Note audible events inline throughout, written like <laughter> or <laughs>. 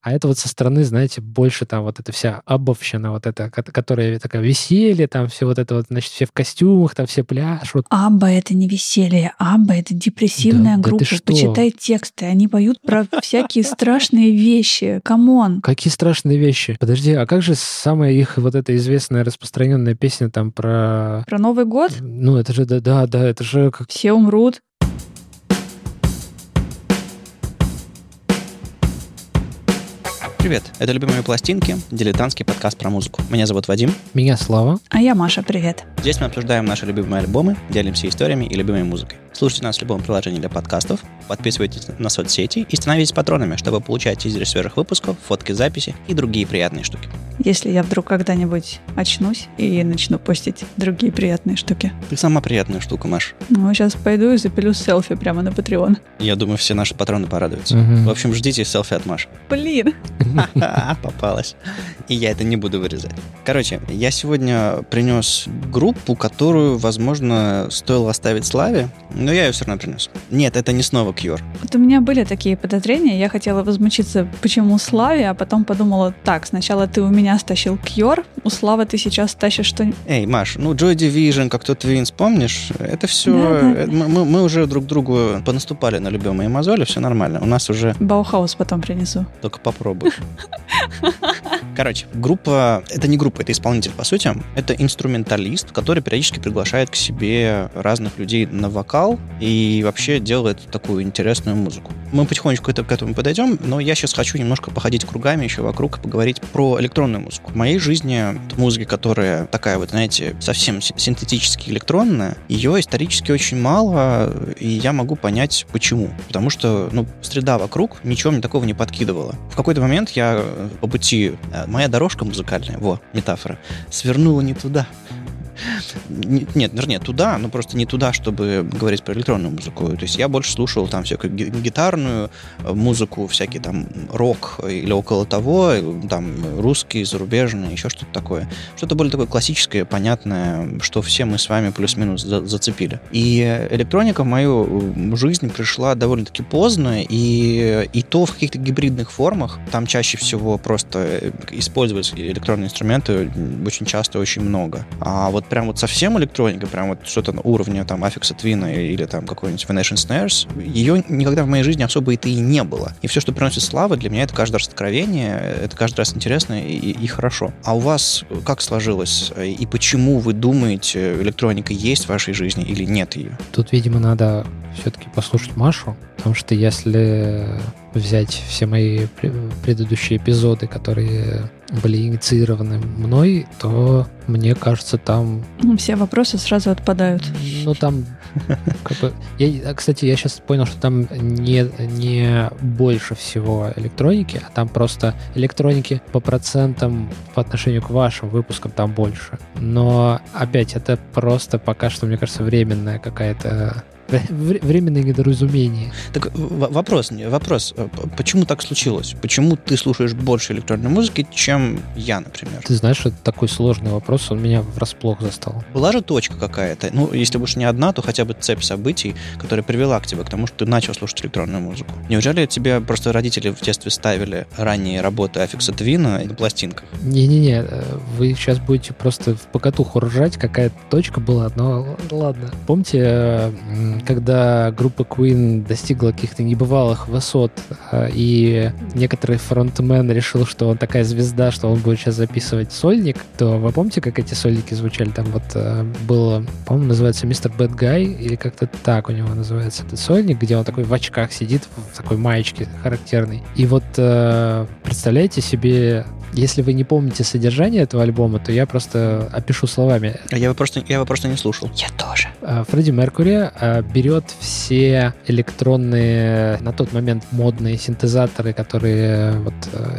А это вот со стороны, знаете, больше там вот эта вся аббовщина, вот эта, которая такая веселье, там все вот это вот, значит, все в костюмах, там все пляшут. ABBA — это не веселье, ABBA — это депрессивная да, группа. Да Почитай тексты, они поют про всякие страшные вещи. Come on. Какие страшные вещи? Подожди, а как же самая их вот эта известная распространенная песня там про... Про Новый год? Ну, это же, да, да, да, это же... Как... Все умрут. Привет, это «Любимые пластинки», дилетантский подкаст про музыку. Меня зовут Вадим. Меня Слава. А я Маша, привет. Здесь мы обсуждаем наши любимые альбомы, делимся историями и любимой музыкой. Слушайте нас в любом приложении для подкастов, подписывайтесь на соцсети и становитесь патронами, чтобы получать тизеры свежих выпусков, фотки записи и другие приятные штуки. Если я вдруг когда-нибудь очнусь и начну постить другие приятные штуки. Ты сама приятная штука, Маш. Ну, сейчас пойду и запилю селфи прямо на Patreon. Я думаю, все наши патроны порадуются. Угу. В общем, ждите селфи от Маши. Блин. <laughs> Попалась. И я это не буду вырезать. Короче, я сегодня принес группу, которую, возможно, стоило оставить Славе, но я ее все равно принес. Нет, это не снова Кьюр. Вот у меня были такие подозрения. Я хотела возмутиться, почему Славе, а потом подумала, так, сначала ты у меня стащил Кьюр, у Славы ты сейчас тащишь что Эй, Маш, ну Joy Division, как то Twins, помнишь? Это все... Да, да. Мы, мы уже друг другу понаступали на любимые мозоли, все нормально. У нас уже... Баухаус потом принесу. Только попробуй. <laughs> Короче, группа... Это не группа, это исполнитель, по сути. Это инструменталист, который периодически приглашает к себе разных людей на вокал, и вообще делает такую интересную музыку. Мы потихонечку к этому подойдем, но я сейчас хочу немножко походить кругами еще вокруг и поговорить про электронную музыку. В моей жизни музыки, которая такая вот, знаете, совсем синтетически электронная, ее исторически очень мало, и я могу понять, почему. Потому что, ну, среда вокруг ничего мне такого не подкидывала. В какой-то момент я по пути, э, моя дорожка музыкальная, во, метафора, свернула не туда. Нет, вернее, туда, но просто не туда, чтобы говорить про электронную музыку. То есть я больше слушал там всякую гитарную э, музыку, всякий там рок или около того, там русский, зарубежный, еще что-то такое. Что-то более такое классическое, понятное, что все мы с вами плюс-минус зацепили. И электроника в мою жизнь пришла довольно-таки поздно, и, и то в каких-то гибридных формах. Там чаще всего просто э, использовать электронные инструменты очень часто, очень много. А вот прям вот совсем электроника, прям вот что-то на уровне там Affix Twin или там какой-нибудь Venation Snares, ее никогда в моей жизни особо это и не было. И все, что приносит славы, для меня это каждый раз откровение, это каждый раз интересно и, и хорошо. А у вас как сложилось? И почему вы думаете, электроника есть в вашей жизни или нет ее? Тут, видимо, надо все-таки послушать Машу, потому что если взять все мои предыдущие эпизоды, которые были инициированы мной, то мне кажется, там... Ну, все вопросы сразу отпадают. Ну, там... Как бы, я, кстати, я сейчас понял, что там не, не больше всего электроники, а там просто электроники по процентам по отношению к вашим выпускам там больше. Но, опять, это просто пока что, мне кажется, временная какая-то Временное недоразумение. Так вопрос, вопрос, э, почему так случилось? Почему ты слушаешь больше электронной музыки, чем я, например? Ты знаешь, это такой сложный вопрос, он меня врасплох застал. Была же точка какая-то, ну, если уж не одна, то хотя бы цепь событий, которая привела к тебе, к тому, что ты начал слушать электронную музыку. Неужели тебе просто родители в детстве ставили ранние работы Аффикса Твина на пластинках? Не-не-не, э, вы сейчас будете просто в покатуху ржать, какая точка была, но ладно. Помните, э, когда группа Queen достигла каких-то небывалых высот, а, и некоторый фронтмен решил, что он такая звезда, что он будет сейчас записывать сольник, то вы помните, как эти сольники звучали? Там вот а, было, по-моему, называется Мистер Бэд Гай, или как-то так у него называется этот сольник, где он такой в очках сидит, в такой маечке характерной. И вот а, представляете себе если вы не помните содержание этого альбома, то я просто опишу словами. А я его просто, я его просто не слушал. Я тоже. А, Фредди Меркури а, берет все электронные, на тот момент модные синтезаторы, которые вот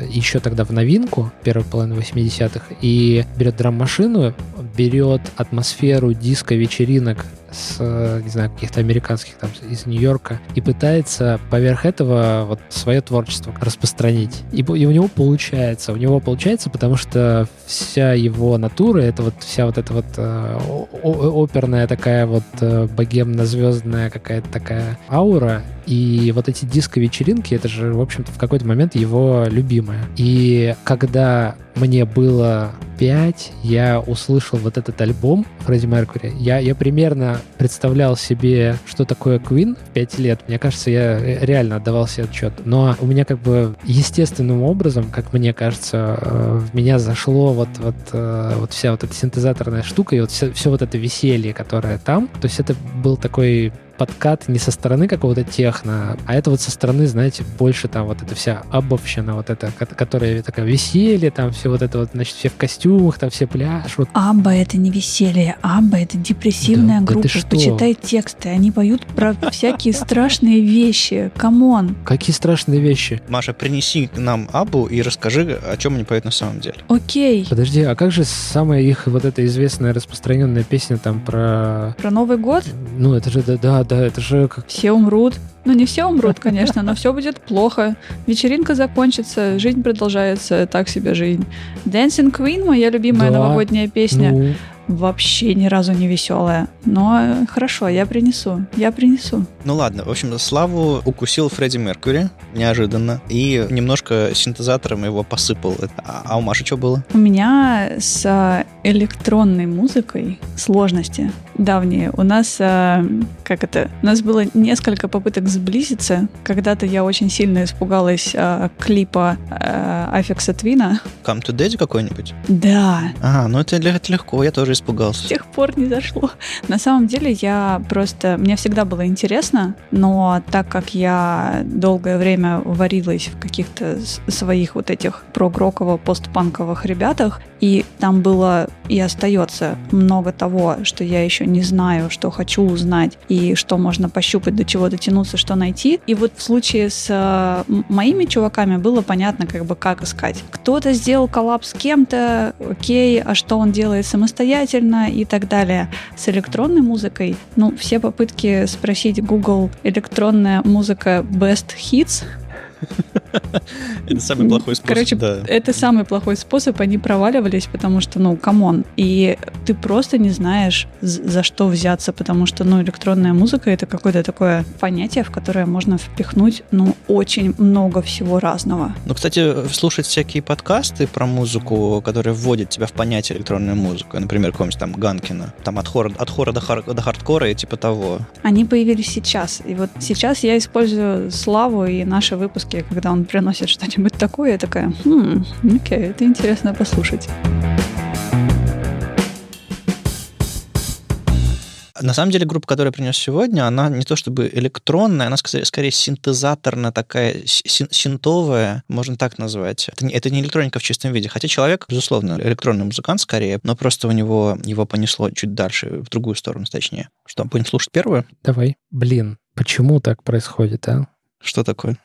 еще тогда в новинку, первой половины 80-х, и берет драм-машину, берет атмосферу диско-вечеринок с, не знаю, каких-то американских там из Нью-Йорка и пытается поверх этого вот свое творчество распространить. И, и у него получается. У него получается, потому что вся его натура, это вот вся вот эта вот э, оперная такая вот э, богемно-звездная какая-то такая аура, И вот эти диско-вечеринки, это же, в общем-то, в какой-то момент его любимое. И когда мне было 5, я услышал вот этот альбом Фредди Меркьюри. Я, я примерно представлял себе, что такое Queen в 5 лет. Мне кажется, я реально отдавал себе отчет. Но у меня как бы естественным образом, как мне кажется, э, в меня зашло вот, вот, э, вот вся вот эта синтезаторная штука и вот все, все вот это веселье, которое там. То есть это был такой подкат не со стороны какого-то техно, а это вот со стороны, знаете, больше там вот эта вся аббовщина, вот это, которая такая веселье, там все вот это вот, значит, все в костюмах, там все пляшут. ABBA — это не веселье, ABBA — это депрессивная Да, да группа. ты что? Почитай тексты, они поют про всякие страшные вещи. Come on. Какие страшные вещи. Маша, принеси нам Аббу и расскажи, о чем они поют на самом деле. Окей. Подожди, а как же самая их вот эта известная распространенная песня там про... Про Новый год Ну, это же, да, да, да, это же как... все умрут. Ну, не все умрут, конечно, но все будет плохо. Вечеринка закончится, жизнь продолжается, так себе жизнь. Dancing Queen, моя любимая Да. новогодняя песня, Ну, вообще ни разу не веселая. Но э, хорошо, я принесу, я принесу. Ну ладно, в общем, Славу укусил Фредди Меркьюри неожиданно и немножко синтезатором его посыпал. А, а у Маши что было? У меня с а, электронной музыкой сложности давние. У нас, а, как это, у нас было несколько попыток сблизиться. Когда-то я очень сильно испугалась клипа Аффикса Твина. Come to Daddy какой-нибудь? Да, А, ну это, это легко, я тоже с испугался. тех пор не зашло. На самом деле я просто... Мне всегда было интересно, но так как я долгое время варилась в каких-то с- своих вот этих прогроково-постпанковых ребятах, и там было и остается много того, что я еще не знаю, что хочу узнать, и что можно пощупать, до чего дотянуться, что найти. И вот в случае с э, моими чуваками было понятно, как бы как искать. Кто-то сделал коллаб с кем-то, окей, а что он делает самостоятельно и так далее. С электронной музыкой, ну, все попытки спросить Google электронная музыка Best Hits, <laughs> Это самый плохой способ. Короче, да. это самый плохой способ, они проваливались, потому что, ну, come on. И ты просто не знаешь, за что взяться, потому что, ну, электронная музыка — это какое-то такое понятие, в которое можно впихнуть, ну, очень много всего разного. Ну, кстати, слушать всякие подкасты про музыку, которые вводят тебя в понятие электронной музыки, например, какого-нибудь там Ганкина, там от хора, от хора до, хар- до хардкора и типа того. Они появились сейчас. И вот сейчас я использую Славу и наши выпуски, когда он приносит что-нибудь такое, я такая, хм, окей, это интересно послушать. На самом деле, группа, которую я принес сегодня, она не то чтобы электронная, она скорее, скорее синтезаторная такая, син- синтовая, можно так назвать. Это не, это не электроника в чистом виде. Хотя человек, безусловно, электронный музыкант скорее, но просто у него его понесло чуть дальше, в другую сторону, точнее. Что, будем слушать первую? давай. Блин, почему так происходит, а? Что такое?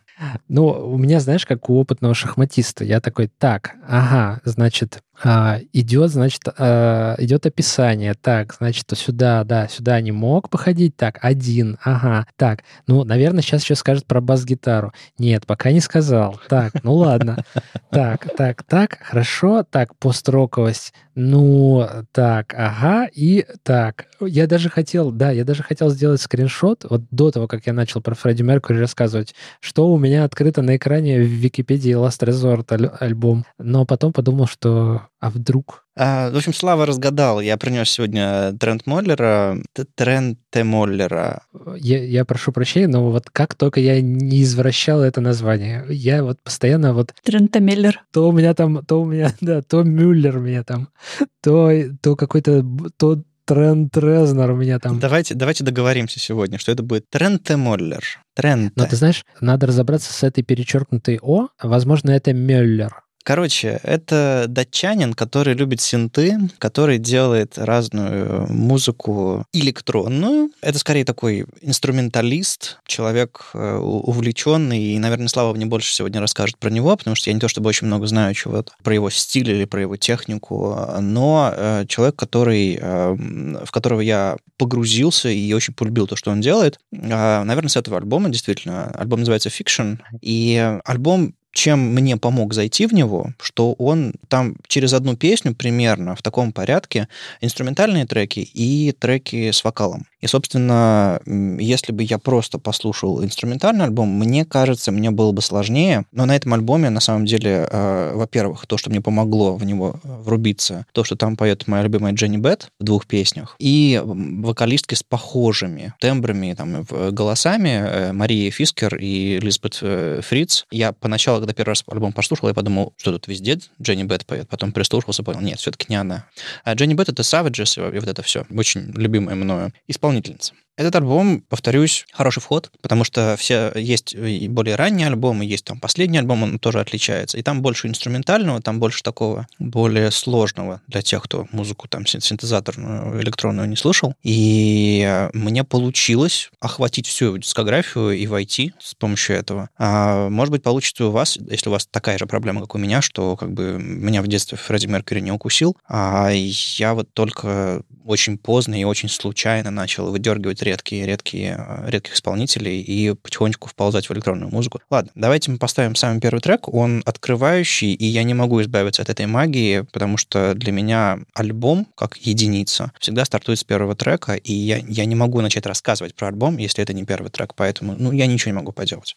Ну, у меня, знаешь, как у опытного шахматиста, я такой, так, ага, значит, а, идет, значит, а, идет описание, так, значит, сюда, да, сюда не мог походить, так, один, ага, так, ну, наверное, сейчас еще скажет про бас-гитару. Нет, пока не сказал. Так, ну ладно. Так, так, так, хорошо, так, построковость, ну, так, ага, и так. Я даже хотел, да, я даже хотел сделать скриншот, вот до того, как я начал про Фредди Меркьюри рассказывать, что у меня открыто на экране в Википедии Last Resort аль- альбом. Но потом подумал, что а вдруг? А, в общем, Слава разгадал. Я принес сегодня Трент Моллера, Т- Тренте Моллера. Я, я прошу прощения, но вот как только я не извращал это название, я вот постоянно вот Трента Миллер. то у меня там, то у меня, <laughs> да, то Мюллер у меня там, то, то какой-то, то Трент Резнер у меня там. Давайте, давайте договоримся сегодня, что это будет Тренте Моллер. Тренте. Но ты знаешь, надо разобраться с этой перечеркнутой О. Возможно, это Мюллер. Короче, это датчанин, который любит синты, который делает разную музыку электронную. Это скорее такой инструменталист, человек э, увлеченный, и, наверное, Слава мне больше сегодня расскажет про него, потому что я не то чтобы очень много знаю чего про его стиль или про его технику, но э, человек, который, э, в которого я погрузился и очень полюбил то, что он делает. Э, Наверное, с этого альбома, действительно. Альбом называется Fiction, и альбом чем мне помог зайти в него, что он там через одну песню примерно в таком порядке инструментальные треки и треки с вокалом. И, собственно, если бы я просто послушал инструментальный альбом, мне кажется, мне было бы сложнее. Но на этом альбоме, на самом деле, э, во-первых, то, что мне помогло в него э, врубиться, то, что там поет моя любимая Дженни Бет в двух песнях, и вокалистки с похожими тембрами, там, голосами, э, Мария Фискер и Лизбет э, Фриц. Я поначалу, когда первый раз альбом послушал, я подумал, что тут везде Дженни Бет поет. Потом прислушался, понял, нет, все-таки не она. А Дженни Бет — это Savages и вот это все. Очень любимое мною исполнительница. Этот альбом, повторюсь, хороший вход, потому что все есть и более ранние альбомы, есть там последний альбом, он тоже отличается. И там больше инструментального, там больше такого более сложного для тех, кто музыку там синтезаторную, электронную не слышал. И мне получилось охватить всю дискографию и войти с помощью этого. А может быть, получится у вас, если у вас такая же проблема, как у меня, что как бы меня в детстве Фредди Меркьюри не укусил, а я вот только очень поздно и очень случайно начал выдергивать редкие, редкие, э, редких исполнителей и потихонечку вползать в электронную музыку. Ладно, давайте мы поставим самый первый трек. Он открывающий, и я не могу избавиться от этой магии, потому что для меня альбом, как единица, всегда стартует с первого трека, и я, я не могу начать рассказывать про альбом, если это не первый трек, поэтому ну, я ничего не могу поделать.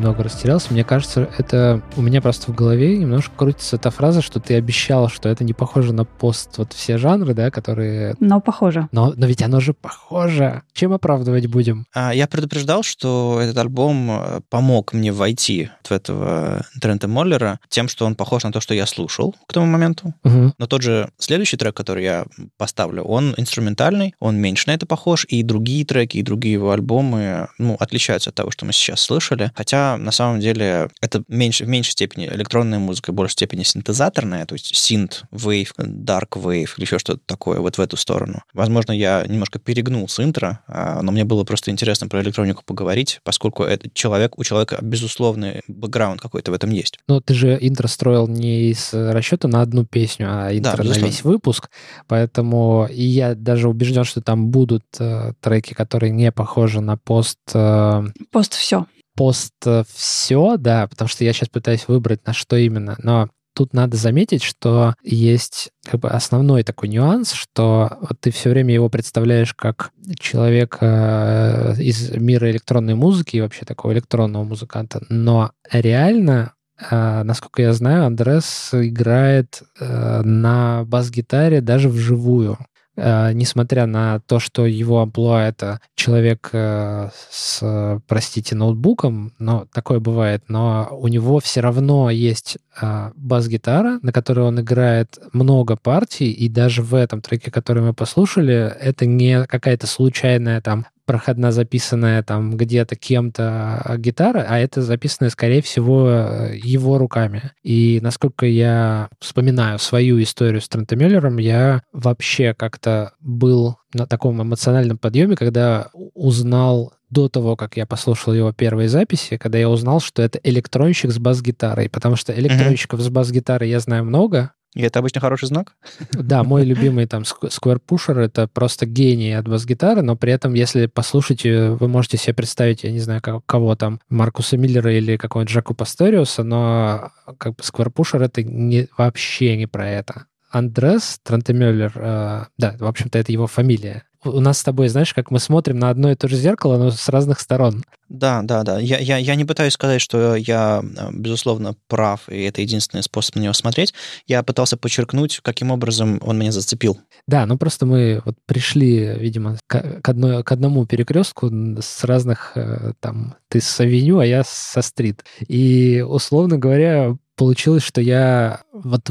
Немного растерялся. Мне кажется, это у меня просто в голове немножко крутится эта фраза, что ты обещал, что это не похоже на пост вот все жанры, да, которые... Но похоже. Но, но ведь оно же похоже. Чем оправдывать будем? А, я предупреждал, что этот альбом э, помог мне войти в этого Трента Моллера тем, что он похож на то, что я слушал к тому моменту. Угу. Но тот же следующий трек, который я поставлю, он инструментальный, он меньше на это похож, и другие треки, и другие его альбомы, ну, отличаются от того, что мы сейчас слышали. Хотя, на самом деле, это меньше, в меньшей степени электронная музыка, в большей степени синтезаторная, то есть синт, wave, dark wave или еще что-то такое вот в эту сторону. Возможно, я немножко перегнул с интро, а, но мне было просто интересно про электронику поговорить, поскольку этот человек, у человека безусловный бэкграунд какой-то в этом есть. Но ты же интро строил не из расчета на одну песню, а интро да, на весь выпуск, поэтому и я даже убежден, что там будут э, треки, которые не похожи на пост... Э... Пост все пост э, все, да, потому что я сейчас пытаюсь выбрать, на что именно, но тут надо заметить, что есть как бы основной такой нюанс, что вот ты все время его представляешь как человека э, из мира электронной музыки и вообще такого электронного музыканта, но реально э, насколько я знаю, Андрес играет на бас-гитаре даже вживую. Э, несмотря на то, что его амплуа — это человек э, с, простите, ноутбуком, но такое бывает, но у него все равно есть э, бас-гитара, на которой он играет много партий, и даже в этом треке, который мы послушали, это не какая-то случайная там проходна записанная там где-то кем-то гитара, а это записанная, скорее всего, его руками. И насколько я вспоминаю свою историю с Трентом Мюллером, я вообще как-то был на таком эмоциональном подъеме, когда узнал до того, как я послушал его первые записи, когда я узнал, что это электронщик с бас-гитарой, потому что электронщиков mm-hmm. с бас-гитарой я знаю много, и это обычно хороший знак? <laughs> Да, мой любимый там Square Pusher — это просто гений от бас-гитары, но при этом, если послушаете, вы можете себе представить, я не знаю, кого там, Маркуса Миллера или какого-нибудь Жаку Пасториуса, но как бы Square Pusher — это не, вообще не про это. Андрес Трантемюллер, э, да, в общем-то, это его фамилия у нас с тобой, знаешь, как мы смотрим на одно и то же зеркало, но с разных сторон. Да, да, да. Я, я, я не пытаюсь сказать, что я, э, безусловно, прав, и это единственный способ на него смотреть. Я пытался подчеркнуть, каким образом он меня зацепил. Да, ну просто мы вот пришли, видимо, к, к, одной, к одному перекрестку с разных, э, там, ты с авеню, а я со стрит. И, условно говоря, получилось, что я вот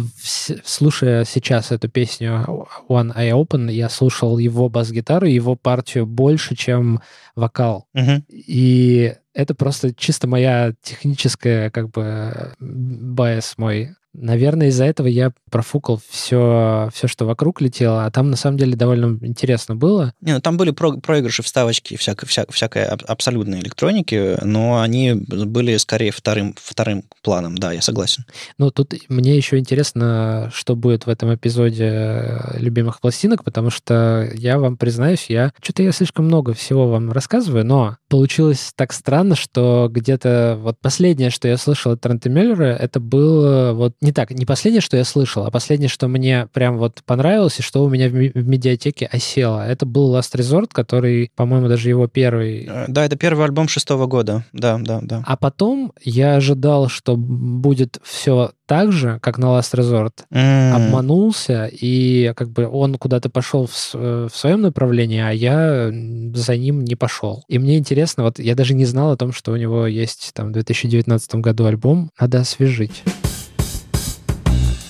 слушая сейчас эту песню One Eye Open, я слушал его бас-гитару, его партию больше, чем вокал. Uh-huh. И это просто чисто моя техническая, как бы, байс мой. Наверное, из-за этого я профукал все, все, что вокруг летело, а там на самом деле довольно интересно было. Не, ну там были про проигрыши, вставочки, всякой, вся, всякой абсолютной электроники, но они были скорее вторым, вторым планом, да, я согласен. Ну, тут мне еще интересно, что будет в этом эпизоде э, любимых пластинок, потому что я вам признаюсь, я что-то я слишком много всего вам рассказываю, но получилось так странно, что где-то вот последнее, что я слышал от Трента Мюллера, это было вот не так, не последнее, что я слышал, а последнее, что мне прям вот понравилось и что у меня в, ми- в медиатеке осело, это был Last Resort, который, по-моему, даже его первый... Э, да, это первый альбом шестого года, да, да, да. А потом я ожидал, что будет все так же, как на Last Resort, mm. обманулся, и как бы он куда-то пошел в, э, в своем направлении, а я за ним не пошел. И мне интересно, вот я даже не знал о том, что у него есть там в 2019 году альбом, надо освежить.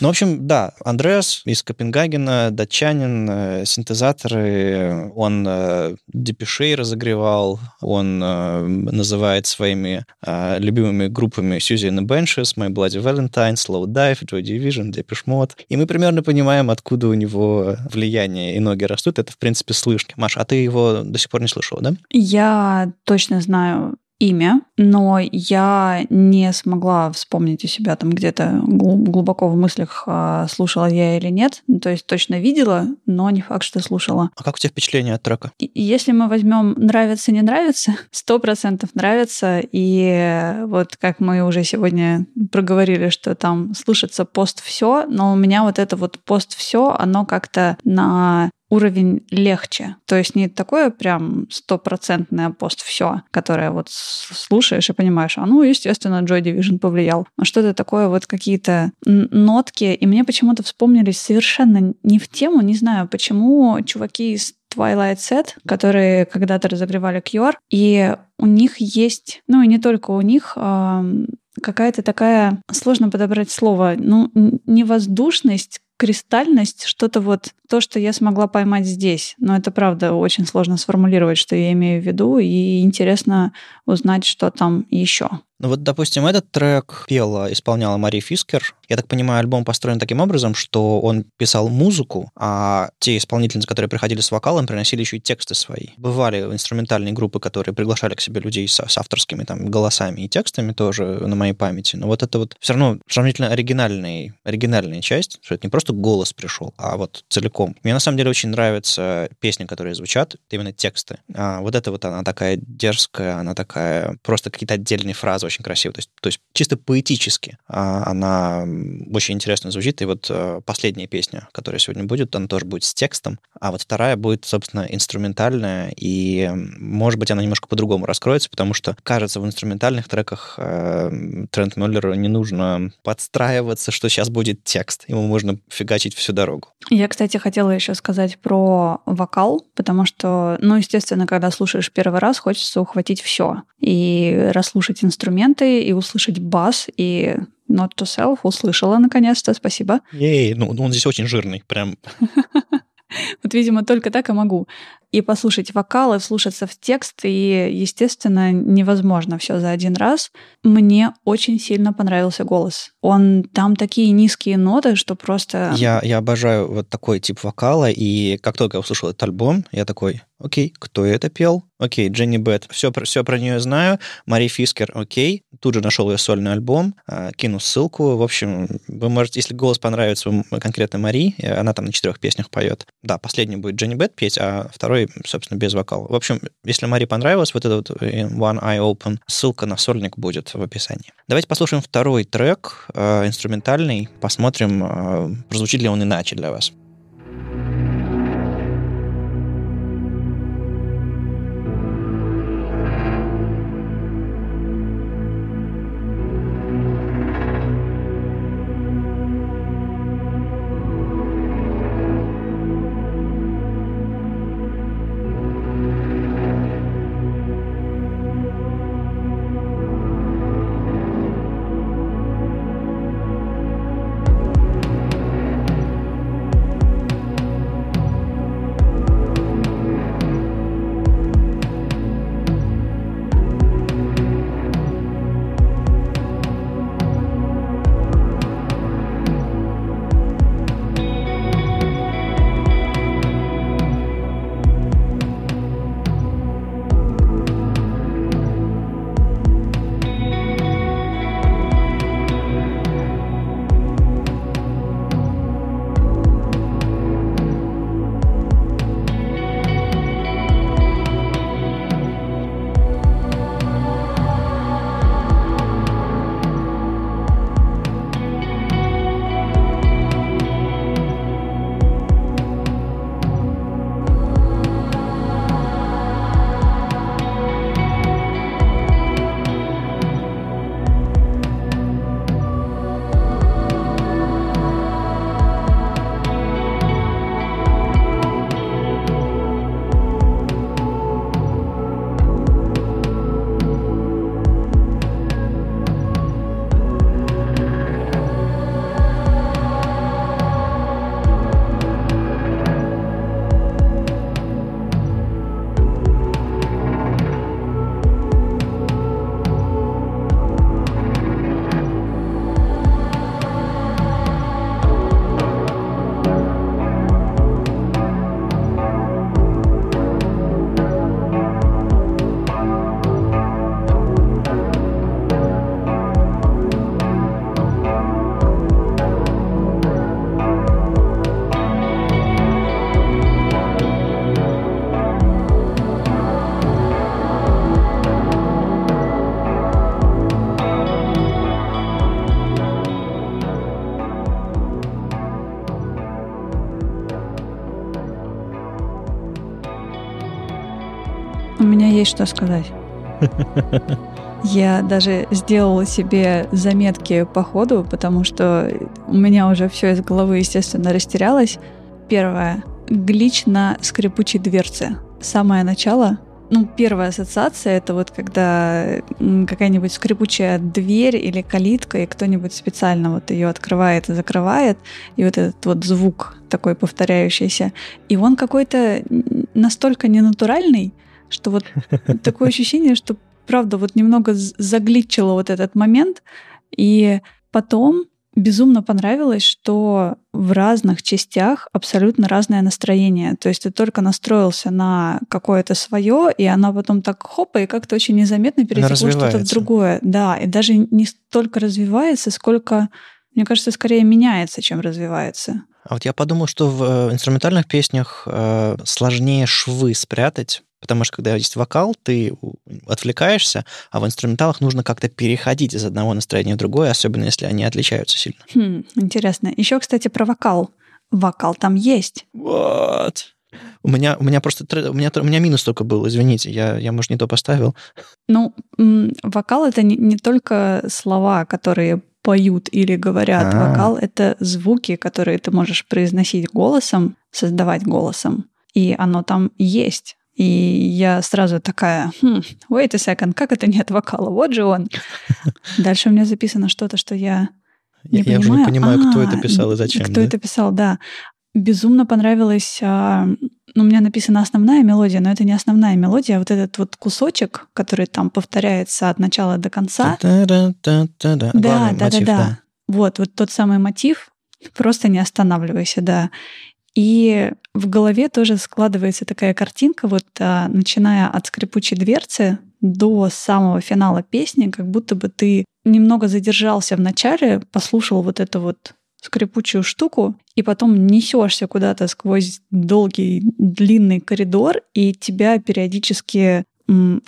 Ну, в общем, да, Андреас из Копенгагена, датчанин, э, синтезаторы, он э, депешей разогревал, он э, называет своими э, любимыми группами the Benches, My Bloody Valentine, Slow Dive, Joy Division, Depeche Mode. И мы примерно понимаем, откуда у него влияние и ноги растут. Это, в принципе, слышно. Маша, а ты его до сих пор не слышала, да? Я точно знаю имя, но я не смогла вспомнить у себя там где-то глубоко в мыслях, а, слушала я или нет. Ну, то есть точно видела, но не факт, что слушала. А как у тебя впечатление от трека? Если мы возьмем нравится, не нравится, <laughs> сто процентов нравится. И вот как мы уже сегодня проговорили, что там слушается пост все, но у меня вот это вот пост все, оно как-то на уровень легче. То есть не такое прям стопроцентное пост все, которое вот слушаешь и понимаешь, а ну, естественно, Joy Division повлиял. Но что-то такое, вот какие-то нотки, и мне почему-то вспомнились совершенно не в тему, не знаю, почему чуваки из Twilight Set, которые когда-то разогревали Cure, и у них есть, ну и не только у них, какая-то такая, сложно подобрать слово, ну, невоздушность, кристальность, что-то вот то, что я смогла поймать здесь. Но это правда очень сложно сформулировать, что я имею в виду, и интересно узнать, что там еще. Ну вот, допустим, этот трек пела, исполняла Мари Фискер. Я так понимаю, альбом построен таким образом, что он писал музыку, а те исполнительницы, которые приходили с вокалом, приносили еще и тексты свои. Бывали инструментальные группы, которые приглашали к себе людей с, с авторскими там голосами и текстами тоже на моей памяти. Но вот это вот все равно сравнительно оригинальный, оригинальная часть, что это не просто голос пришел, а вот целиком. Мне на самом деле очень нравятся песни, которые звучат, именно тексты. А вот это вот она такая дерзкая, она такая просто какие-то отдельные фразы очень красиво. То есть, то есть чисто поэтически а, она очень интересно звучит. И вот а, последняя песня, которая сегодня будет, она тоже будет с текстом, а вот вторая будет, собственно, инструментальная, и, может быть, она немножко по-другому раскроется, потому что, кажется, в инструментальных треках э, Трент Мюллеру не нужно подстраиваться, что сейчас будет текст. Ему можно фигачить всю дорогу. Я, кстати, хотела еще сказать про вокал, потому что, ну, естественно, когда слушаешь первый раз, хочется ухватить все. И расслушать инструменты, и услышать бас, и Not to Self услышала наконец-то, спасибо. Ей, ну он здесь очень жирный, прям. <laughs> Вот, видимо, только так и могу. И послушать вокалы, вслушаться в текст, и, естественно, невозможно все за один раз. Мне очень сильно понравился голос. Он там такие низкие ноты, что просто... Я, я обожаю вот такой тип вокала, и как только я услышал этот альбом, я такой, окей, кто это пел? Окей, Дженни Бет, все, все про нее знаю. Мари Фискер, окей. Тут же нашел ее сольный альбом, а, кину ссылку. В общем, вы можете, если голос понравится конкретно Мари, она там на четырех песнях поет. Да, последний будет Дженни Бет петь, а второй, собственно, без вокала. В общем, если Мари понравилось, вот этот э, One Eye Open, ссылка на сольник будет в описании. Давайте послушаем второй трек, э, инструментальный, посмотрим, э, прозвучит ли он иначе для вас. Есть что сказать. <laughs> Я даже сделала себе заметки по ходу, потому что у меня уже все из головы, естественно, растерялось. Первое. Глич на скрипучей дверце. Самое начало. Ну, первая ассоциация это вот когда какая-нибудь скрипучая дверь или калитка, и кто-нибудь специально вот ее открывает и закрывает, и вот этот вот звук такой повторяющийся. И он какой-то настолько ненатуральный, что вот <laughs> такое ощущение, что правда вот немного загличило вот этот момент, и потом безумно понравилось, что в разных частях абсолютно разное настроение. То есть ты только настроился на какое-то свое, и оно потом так хопа, и как-то очень незаметно перетекло что-то в другое. Да, и даже не столько развивается, сколько, мне кажется, скорее меняется, чем развивается. А вот я подумал, что в э, инструментальных песнях э, сложнее швы спрятать, Потому что когда есть вокал, ты отвлекаешься, а в инструменталах нужно как-то переходить из одного настроения в другое, особенно если они отличаются сильно. Хм, интересно. Еще, кстати, про вокал. Вокал там есть. Вот. У меня, у меня просто у меня, у меня минус только был, извините, я, я, может, не то поставил. Ну, вокал это не, не только слова, которые поют или говорят. А. Вокал — это звуки, которые ты можешь произносить голосом, создавать голосом. И оно там есть. И я сразу такая, хм, wait a second, как это нет вокала? Вот же он. <laughs> Дальше у меня записано что-то, что я не Я, я уже не понимаю, кто А, это писал и зачем. Кто да? это писал, да. Безумно понравилась... а, ну, у меня написана основная мелодия, но это не основная мелодия, а вот этот вот кусочек, который там повторяется от начала до конца. Да, да, мотив, да, да. Вот, вот тот самый мотив. Просто не останавливайся, да. И в голове тоже складывается такая картинка, вот а, начиная от скрипучей дверцы до самого финала песни, как будто бы ты немного задержался в начале, послушал вот эту вот скрипучую штуку, и потом несешься куда-то сквозь долгий длинный коридор, и тебя периодически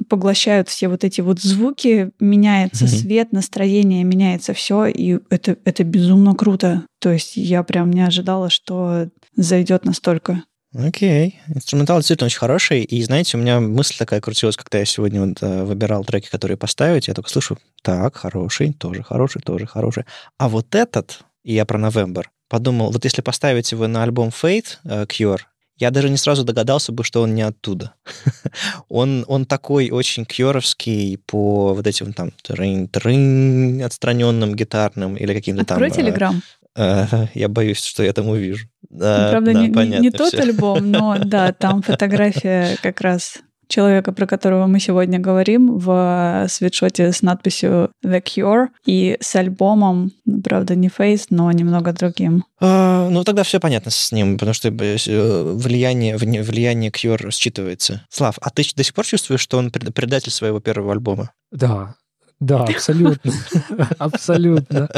поглощают все вот эти вот звуки, меняется Мгм. свет, настроение, меняется все, и это, это безумно круто. То есть я прям не ожидала, что зайдет настолько. Окей. Инструментал действительно очень хороший. И, знаете, у меня мысль такая крутилась, когда я сегодня вот, э, выбирал треки, которые поставить. Я только слышу, так, хороший, тоже хороший, тоже хороший. А вот этот, и я про November, подумал, вот если поставить его на альбом Fate, э, Cure, я даже не сразу догадался бы, что он не оттуда. <laughs> он, он такой очень кьоровский по вот этим там трын-трын отстраненным гитарным или каким-то там... Открой э, Телеграм. Э, я боюсь, что я там увижу. Да, Правда, да, не- понятно не тот всё. альбом, но <laughs> да, там фотография как раз человека, про которого мы сегодня говорим, в свитшоте с надписью The Cure и с альбомом, ну, правда, не Face, но немного другим. А, ну, тогда все понятно с ним, потому что э, влияние, вне- влияние Cure считывается. Слав, а ты до сих пор чувствуешь, что он пред- предатель своего первого альбома? Да, да, абсолютно. <laughs> Абсолютно.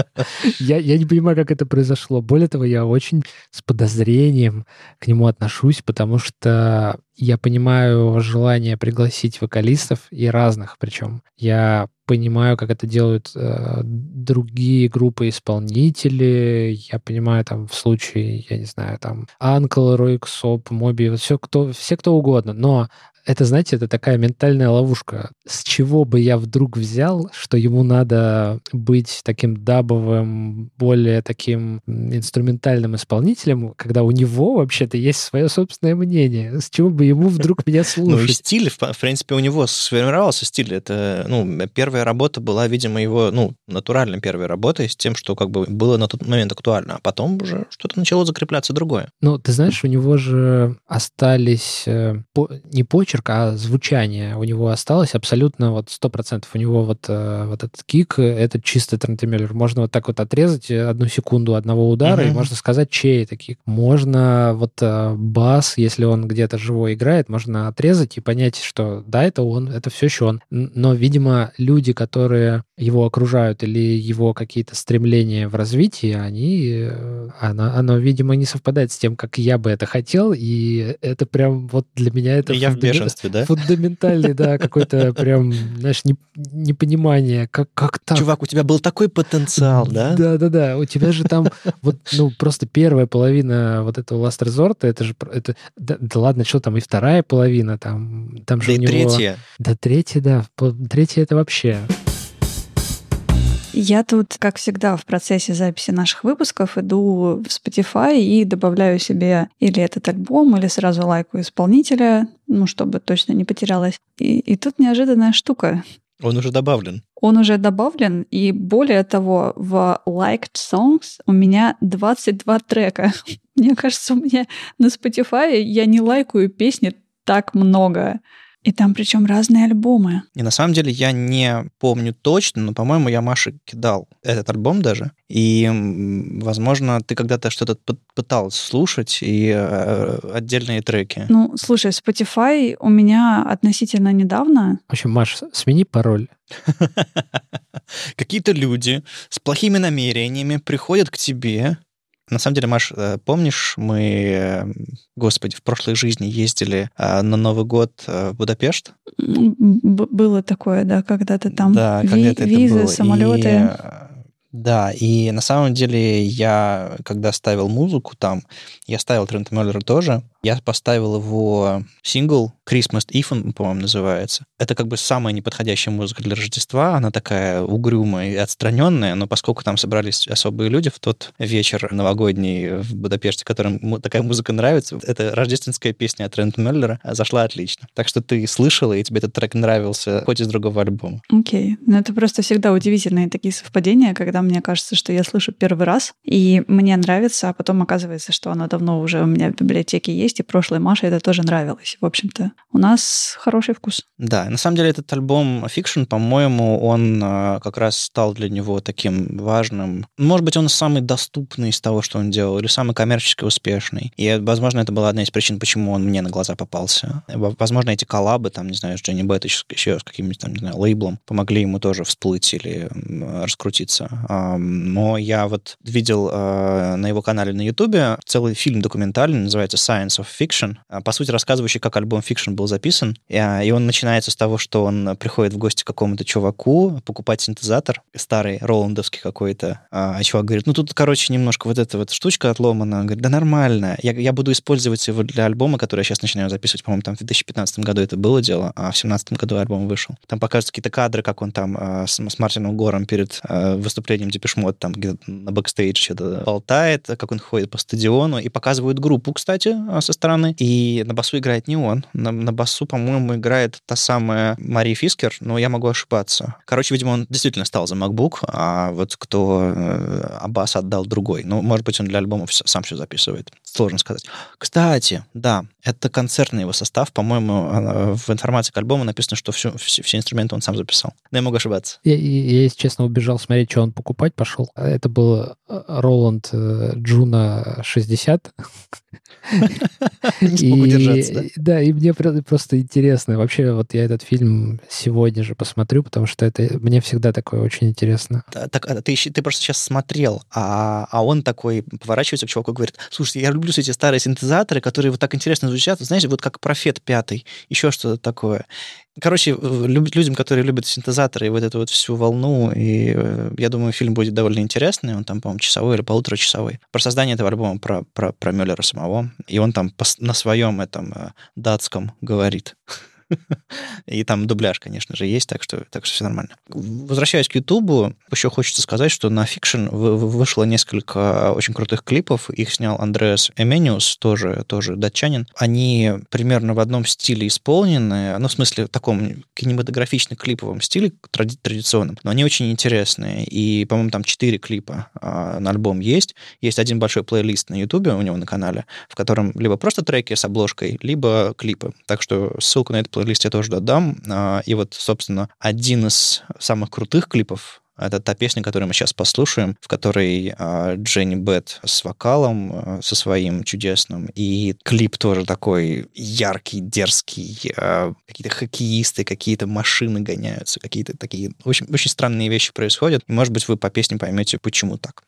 Я, я не понимаю, как это произошло. Более того, я очень с подозрением к нему отношусь, потому что я понимаю желание пригласить вокалистов и разных причем. Я понимаю, как это делают э, другие группы исполнителей. Я понимаю, там, в случае, я не знаю, там, Анкл, Ройксоп, Моби, вот все кто, все кто угодно. Но это, знаете, это такая ментальная ловушка. С чего бы я вдруг взял, что ему надо быть таким дабовым, более таким инструментальным исполнителем, когда у него вообще-то есть свое собственное мнение? С чего бы ему вдруг меня <laughs> Ну, и слушать? стиль, в принципе, у него сформировался стиль. Это, ну, первая работа была, видимо, его, ну, натурально первой работой с тем, что как бы было на тот момент актуально. А потом уже что-то начало закрепляться другое. Ну, ты знаешь, у него же остались э, не почерк, а звучание. У него осталось абсолютно вот сто процентов. У него вот, э, вот этот кик, э, это чисто Трентемеллер. Можно вот так вот отрезать э, одну секунду одного удара, и Мгм. можно сказать, чей это кик. Можно вот бас, если он где-то живой играет, можно отрезать и понять, что да, это он, это все еще он. Но, видимо, люди, которые его окружают или его какие-то стремления в развитии, они, оно, оно, видимо, не совпадает с тем, как я бы это хотел, и это прям вот для меня это И я в бешенстве, да? фундаментальный, да, какой-то прям, знаешь, не- непонимание, как, как так? Чувак, у тебя был такой потенциал, да? Да, да, да. У тебя же там вот, ну, просто первая половина вот этого Last Resort, это же, это, да, да ладно, что там, и вторая половина, там, там же Да у него... третье. Да, третья, да. Третья это вообще... Я тут, как всегда, в процессе записи наших выпусков иду в Spotify и добавляю себе или этот альбом, или сразу лайкаю исполнителя, ну, чтобы точно не потерялась. И, и тут неожиданная штука. Он уже добавлен. Он уже добавлен, и более того, в Liked Songs у меня 22 трека. <laughs> Мне кажется, у меня на Spotify я не лайкаю песни так много. И там причем разные альбомы. И на самом деле я не помню точно, но, по-моему, я Маше кидал этот альбом даже. И, возможно, ты когда-то что-то пы- пыталась слушать и э, отдельные треки. Ну, слушай, Spotify у меня относительно недавно. В общем, Маш, смени пароль. <laughs> Какие-то люди с плохими намерениями приходят к тебе. На самом деле, Маш, э, помнишь, мы, э, господи, в прошлой жизни ездили э, на Новый год в Будапешт? б- было такое, да, когда-то там Да, ви- когда-то это визы, было. И, самолеты. э, да, и на самом деле я, когда ставил музыку там, я ставил Трента Мюллера тоже, Я поставил его сингл Christmas Eve, по-моему, называется. Это как бы самая неподходящая музыка для Рождества. Она такая угрюмая и отстраненная, но поскольку там собрались особые люди в тот вечер новогодний в Будапеште, которым такая музыка нравится, эта рождественская песня от Рент Меллера зашла отлично. Так что ты слышала, и тебе этот трек нравился, хоть из другого альбома. Окей. Okay. Ну, это просто всегда удивительные такие совпадения, когда мне кажется, что я слышу первый раз, и мне нравится, а потом оказывается, что оно давно уже у меня в библиотеке есть, и прошлой Маше это тоже нравилось. В общем-то, у нас хороший вкус. Да, на самом деле этот альбом Fiction, по-моему, он а, как раз стал для него таким важным. Может быть, он самый доступный из того, что он делал, или самый коммерчески успешный. И, возможно, это была одна из причин, почему он мне на глаза попался. Возможно, эти коллабы, там, не знаю, с Дженни Бет, еще, с каким-нибудь, там, не знаю, лейблом, помогли ему тоже всплыть или раскрутиться. Но я вот видел а, на его канале на Ютубе целый фильм документальный, называется Science of Fiction, а, по сути, рассказывающий, как альбом Fiction был записан. И он начинается с того, что он приходит в гости к какому-то чуваку, покупать синтезатор, старый, роландовский какой-то. А чувак говорит, ну тут, короче, немножко вот эта вот штучка отломана. Он говорит, да нормально, я, я буду использовать его для альбома, который я сейчас начинаю записывать. По-моему, там в 2015 году это было дело, а в 2017 году альбом вышел. Там покажут какие-то кадры, как он там с, с Мартином Гором перед выступлением Депешмот там на бэкстейдж что-то болтает, как он ходит по стадиону, и показывают группу, кстати, а, со стороны. И на басу играет не он. На, на басу, по-моему, играет та самая Мария Фискер, но я могу ошибаться. Короче, видимо, он действительно стал за MacBook, а вот кто э, а бас отдал другой. Ну, может быть, он для альбомов сам все записывает. Сложно сказать. Кстати, да, это концертный его состав. По-моему, в информации к альбому написано, что все, все, все инструменты он сам записал. Но я могу ошибаться. Я, я, если честно, убежал смотреть, что он покупать пошел. Это был Роланд Джуна 60. <laughs> <laughs> Не смог удержаться, да? и мне просто интересно. Вообще, вот я этот фильм сегодня же посмотрю, потому что это мне всегда такое очень интересно. Так, а ты, ты просто сейчас смотрел, а, а он такой поворачивается к чуваку и говорит, слушайте, я люблю эти старые синтезаторы, которые вот так интересно звучат, знаете, вот как профет пятый, еще что-то такое. Короче, людям, которые любят синтезаторы и вот эту вот всю волну, и э, я думаю, фильм будет довольно интересный, он там, по-моему, часовой или полуторачасовой. Про создание этого альбома, про, про, про Мюллера самого. И он там на своем этом э, датском говорит. <laughs> И там дубляж, конечно же, есть, так что, так что все нормально. Возвращаясь к Ютубу, еще хочется сказать, что на Fiction вышло несколько очень крутых клипов. Их снял Андреас Эмениус, тоже, тоже датчанин. Они примерно в одном стиле исполнены, ну, в смысле, в таком кинематографично-клиповом стиле, тради- традиционном, но они очень интересные. И, по-моему, там четыре клипа а, на альбом есть. Есть один большой плейлист на Ютубе у него на канале, в котором либо просто треки с обложкой, либо клипы. Так что ссылку на этот плейлист я тоже додам. А, и вот, собственно, один из самых крутых клипов это та песня, которую мы сейчас послушаем, в которой э, Дженни Бет с вокалом, э, со своим чудесным, и клип тоже такой яркий, дерзкий, э, какие-то хоккеисты, какие-то машины гоняются, какие-то такие очень, очень странные вещи происходят. И, может быть, вы по песне поймете, почему так.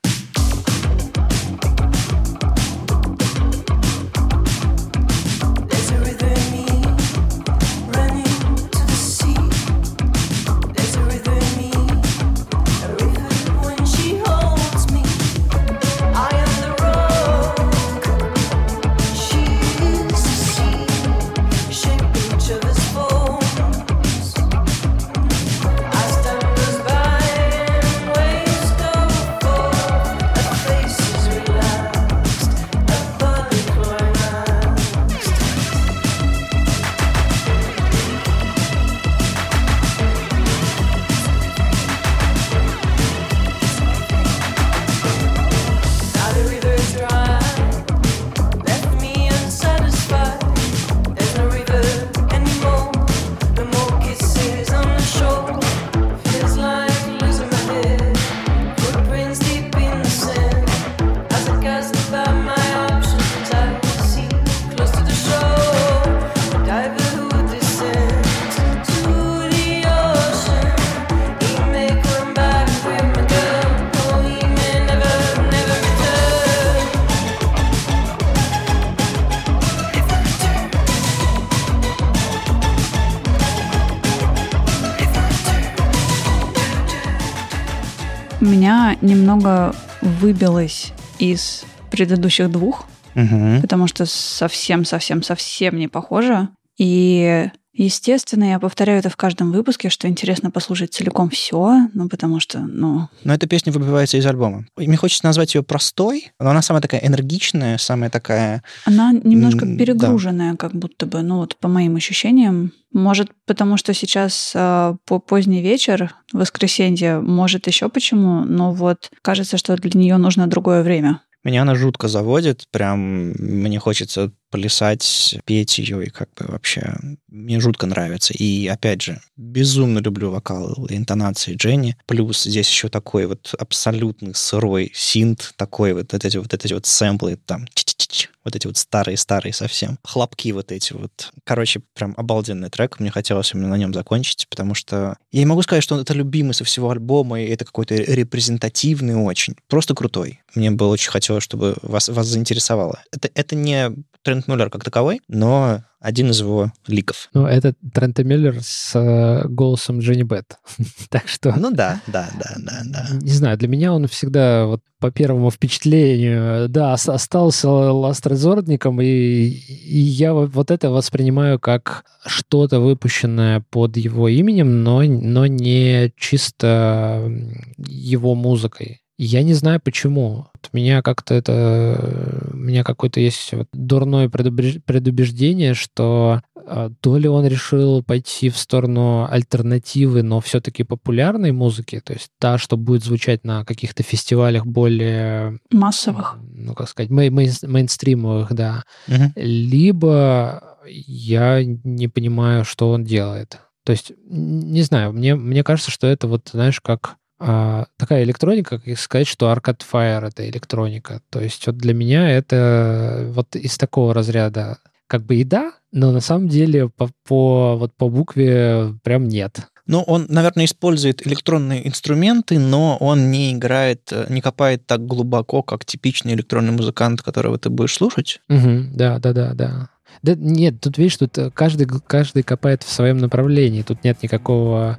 Выбилось из предыдущих двух Мгм. потому что совсем-совсем-совсем не похоже. И Естественно, я повторяю это в каждом выпуске, что интересно послушать целиком все, ну, потому что, ну, Но эта песня выбивается из альбома. И мне хочется назвать ее простой, но она самая такая энергичная, самая такая... она немножко М, да. перегруженная, как будто бы, ну, вот по моим ощущениям. Может, потому что сейчас э, по поздний вечер, воскресенье, может еще почему, но вот кажется, что для нее нужно другое время. Меня она жутко заводит, прям мне хочется плясать, петь ее, и как бы вообще мне жутко нравится. И опять же, безумно люблю вокал и интонации Дженни. Плюс здесь еще такой вот абсолютно сырой синт, такой вот, вот эти вот эти вот сэмплы, там, чи-чи-чи-чи, вот эти вот старые-старые совсем. Хлопки вот эти вот. Короче, прям обалденный трек. Мне хотелось именно на нем закончить, потому что я не могу сказать, что он это любимый со всего альбома, и это какой-то репрезентативный очень. Просто крутой. Мне бы очень хотелось, чтобы вас, вас заинтересовало. Это, это не Трент Мюллер как таковой, но один из его ликов. Ну, это Трента Миллер с э, голосом Дженни Бет. <laughs> так что... Ну да, да, да, да, да. Не знаю, для меня он всегда вот по первому впечатлению, да, ос- остался ластрезордником, и, и я вот это воспринимаю как что-то выпущенное под его именем, но, но не чисто его музыкой. Я не знаю почему. Вот У меня как-то это... У меня какое-то есть вот дурное предубеж- предубеждение, что а, то ли он решил пойти в сторону альтернативы, но все-таки популярной музыки, то есть та, что будет звучать на каких-то фестивалях более, Массовых. ну, как сказать, мей- мейн- мейнстримовых, да. Мгм. Либо я не понимаю, что он делает. То есть, не знаю, мне, мне кажется, что это вот, знаешь, как а, такая электроника, как сказать, что Arcade Fire — это электроника. То есть вот для меня это вот из такого разряда как бы и да, но на самом деле по, по, вот по букве прям нет. Ну, он, наверное, использует электронные инструменты, но он не играет, не копает так глубоко, как типичный электронный музыкант, которого ты будешь слушать. Мгм, да, да, да, да. Да нет, тут видишь, тут каждый, каждый копает в своем направлении. Тут нет никакого...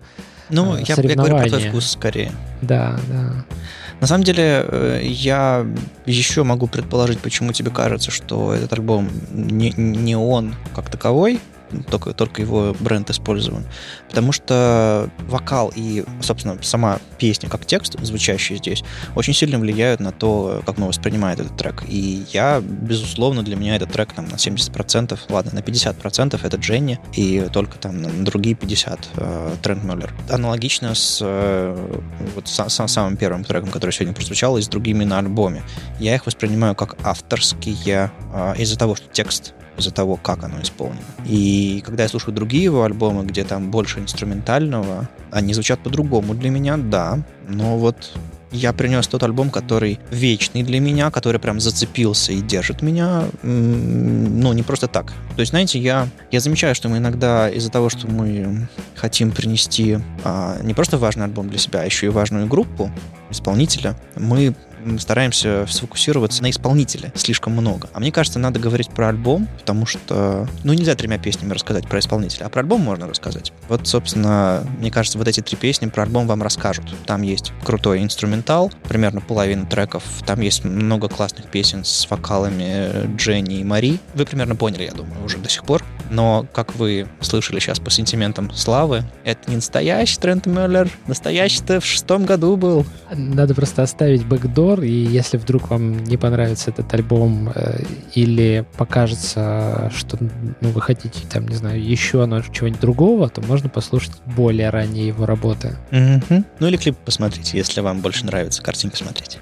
Ну, Э, я, я говорю про твой вкус скорее. Да, да. На самом деле, э, я еще могу предположить, почему тебе кажется, что этот альбом не, не он как таковой, только, только его бренд использован. Потому что вокал и, собственно, сама песня как текст, звучащий здесь, очень сильно влияют на то, как мы воспринимаем этот трек. И я, безусловно, для меня этот трек там, на 70%, ладно, на 50% это Дженни, и только там на другие 50% э, Трент Мюллер. Аналогично с э, вот са- са- самым первым треком, который сегодня прозвучал, и с другими на альбоме. Я их воспринимаю как авторские э, из-за того, что текст из-за того, как оно исполнено. И когда я слушаю другие его альбомы, где там больше инструментального, они звучат по-другому для меня, да, но вот я принес тот альбом, который вечный для меня, который прям зацепился и держит меня, ну, не просто так. То есть, знаете, я, я замечаю, что мы иногда из-за того, что мы хотим принести а, не просто важный альбом для себя, а еще и важную группу исполнителя, мы м, стараемся сфокусироваться на исполнителе слишком много. А мне кажется, надо говорить про альбом, потому что, ну, нельзя тремя песнями рассказать про исполнителя, а про альбом можно рассказать. Вот, собственно, мне кажется, вот эти три песни про альбом вам расскажут. Там есть крутой инструментал, примерно половина треков, там есть много классных песен с вокалами э, Дженни и Мари. Вы примерно поняли, я думаю, уже до сих пор. Но, как вы слышали сейчас по сентиментам Славы, это не настоящий Трент Мюллер. Настоящий-то в шестом году был. Надо просто оставить бэкдор, и если вдруг вам не понравится этот альбом э, или покажется, что ну, вы хотите, там, не знаю, еще ну, чего-нибудь другого, то можно послушать более ранние его работы. Мгм. Ну или клип посмотрите, если вам больше нравится картинки смотреть.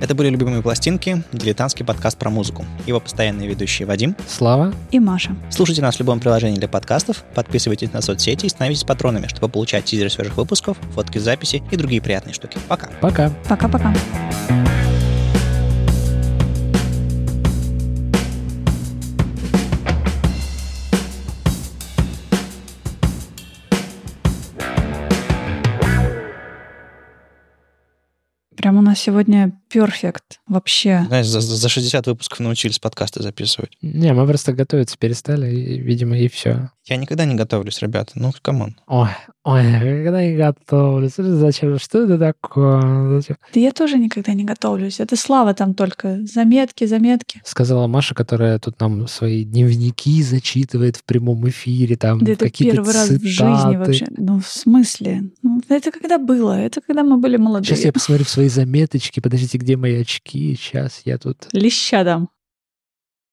Это были «Любимые пластинки», дилетантский подкаст про музыку. Его постоянные ведущие Вадим. Слава, И Маша. Слушайте нас в любом приложении для подкастов, подписывайтесь на соцсети и становитесь патронами, чтобы получать тизеры свежих выпусков, фотки записи и другие приятные штуки. Пока! пока. Пока-пока. Прям у нас сегодня perfect вообще. Знаешь, за, за 60 выпусков научились подкасты записывать. Не, мы просто готовиться перестали, и, видимо, и все. Я никогда не готовлюсь, ребята. Ну, come on. Ой, Ой, я когда не готовлюсь. Зачем? Что это такое? Зачем? Да я тоже никогда не готовлюсь. Это слава там только. Заметки, заметки. Сказала Маша, которая тут нам свои дневники зачитывает в прямом эфире. Там Да это первый раз в жизни цитаты. вообще. Ну, в смысле? Ну, это когда было? Это когда мы были молодые. Сейчас я посмотрю в свои заметочки. Подождите, где мои очки? Сейчас я тут... Леща дам.